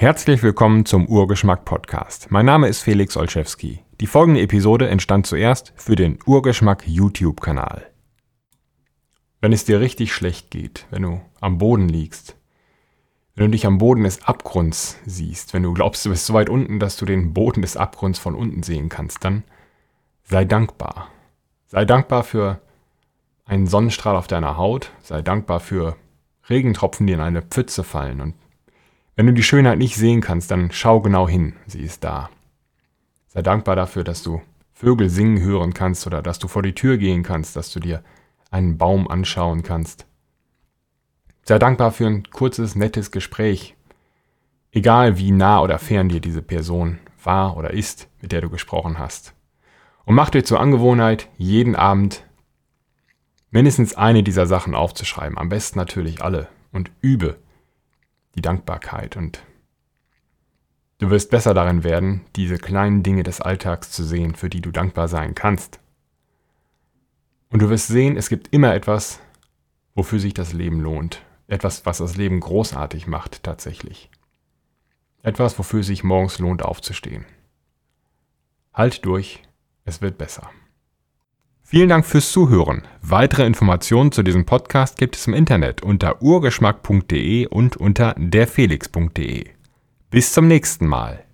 Herzlich willkommen zum Urgeschmack Podcast. Mein Name ist Felix Olszewski. Die folgende Episode entstand zuerst für den Urgeschmack YouTube-Kanal. Wenn es dir richtig schlecht geht, wenn du am Boden liegst, wenn du dich am Boden des Abgrunds siehst, wenn du glaubst, du bist so weit unten, dass du den Boden des Abgrunds von unten sehen kannst, dann sei dankbar. Sei dankbar für einen Sonnenstrahl auf deiner Haut, sei dankbar für Regentropfen, die in eine Pfütze fallen. Und wenn du die Schönheit nicht sehen kannst, dann schau genau hin, sie ist da. Sei dankbar dafür, dass du Vögel singen hören kannst oder dass du vor die Tür gehen kannst, dass du dir einen Baum anschauen kannst. Sei dankbar für ein kurzes, nettes Gespräch, egal wie nah oder fern dir diese Person war oder ist, mit der du gesprochen hast. Und mach dir zur Angewohnheit, jeden Abend mindestens eine dieser Sachen aufzuschreiben, am besten natürlich alle, und übe die Dankbarkeit. Und du wirst besser darin werden, diese kleinen Dinge des Alltags zu sehen, für die du dankbar sein kannst. Und du wirst sehen, es gibt immer etwas, wofür sich das Leben lohnt. Etwas, was das Leben großartig macht tatsächlich. Etwas, wofür sich morgens lohnt aufzustehen. Halt durch es wird besser. Vielen Dank fürs Zuhören. Weitere Informationen zu diesem Podcast gibt es im Internet unter urgeschmack.de und unter derfelix.de. Bis zum nächsten Mal.